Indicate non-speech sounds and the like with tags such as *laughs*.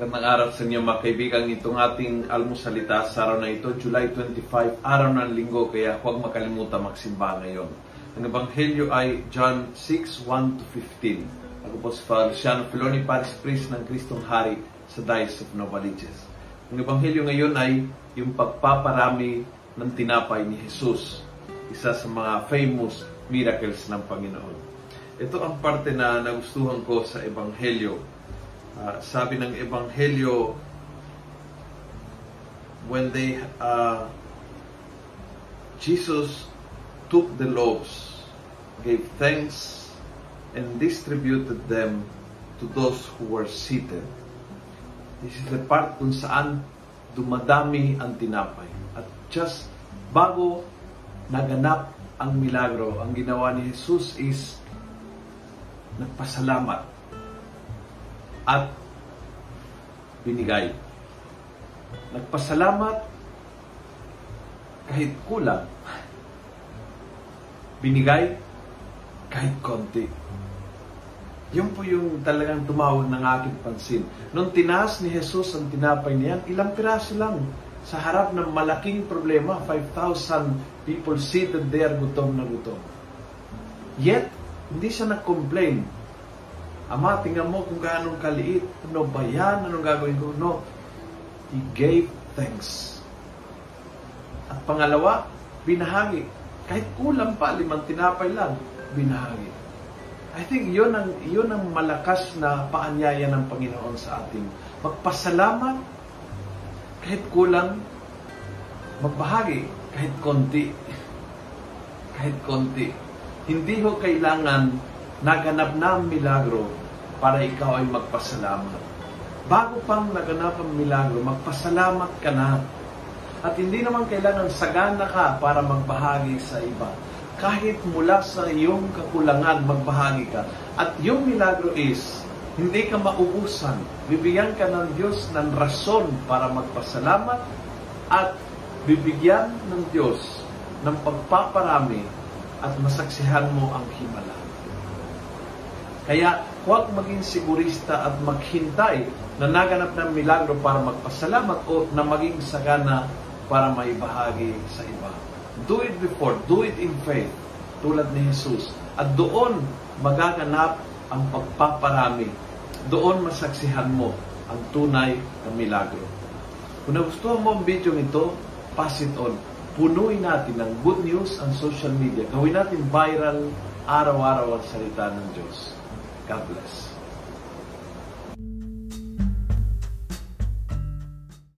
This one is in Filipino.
Magandang araw sa inyo mga kaibigan. Itong ating almusalita sa araw na ito, July 25, araw ng linggo, kaya huwag makalimutan magsimba ngayon. Ang Ebanghelyo ay John 6, 1-15. Ako po si Father Luciano Filoni, Paris Priest ng Kristong Hari sa Diocese of Novaliches. Ang Ebanghelyo ngayon ay yung pagpaparami ng tinapay ni Jesus, isa sa mga famous miracles ng Panginoon. Ito ang parte na nagustuhan ko sa Ebanghelyo Uh, sabi ng Ebanghelyo, when they, uh, Jesus took the loaves, gave thanks, and distributed them to those who were seated. This is the part kung saan dumadami ang tinapay. At just bago naganap ang milagro, ang ginawa ni Jesus is nagpasalamat at binigay. Nagpasalamat kahit kulang. Binigay kahit konti. Yun po yung talagang tumawag ng aking pansin. Nung tinaas ni Jesus ang tinapay niyan, ilang piraso lang. Sa harap ng malaking problema, 5,000 people seated there, gutom na gutom. Yet, hindi siya nag-complain Ama, tingnan mo kung gaano kaliit. Ano ba yan? Anong gagawin ko? No. He gave thanks. At pangalawa, binahagi. Kahit kulang pa, limang tinapay lang, binahagi. I think yun ang, yun ang malakas na paanyaya ng Panginoon sa ating magpasalamat kahit kulang, magbahagi kahit konti. *laughs* Kahit konti. Hindi ho kailangan naganap na ang milagro para ikaw ay magpasalamat. Bago pang naganap ang milagro, magpasalamat ka na. At hindi naman kailangan sagana ka para magbahagi sa iba. Kahit mula sa iyong kakulangan, magbahagi ka. At yung milagro is, hindi ka maubusan. Bibigyan ka ng Diyos ng rason para magpasalamat at bibigyan ng Diyos ng pagpaparami at masaksihan mo ang himala. Kaya huwag maging sigurista at maghintay na naganap ng milagro para magpasalamat o na maging sagana para maibahagi sa iba. Do it before, do it in faith, tulad ni Jesus. At doon magaganap ang pagpaparami. Doon masaksihan mo ang tunay na milagro. Kung nagustuhan mo ang video ito, pass it on. Punuin natin ng good news ang social media. Gawin natin viral araw-araw ang salita ng Diyos. God bless.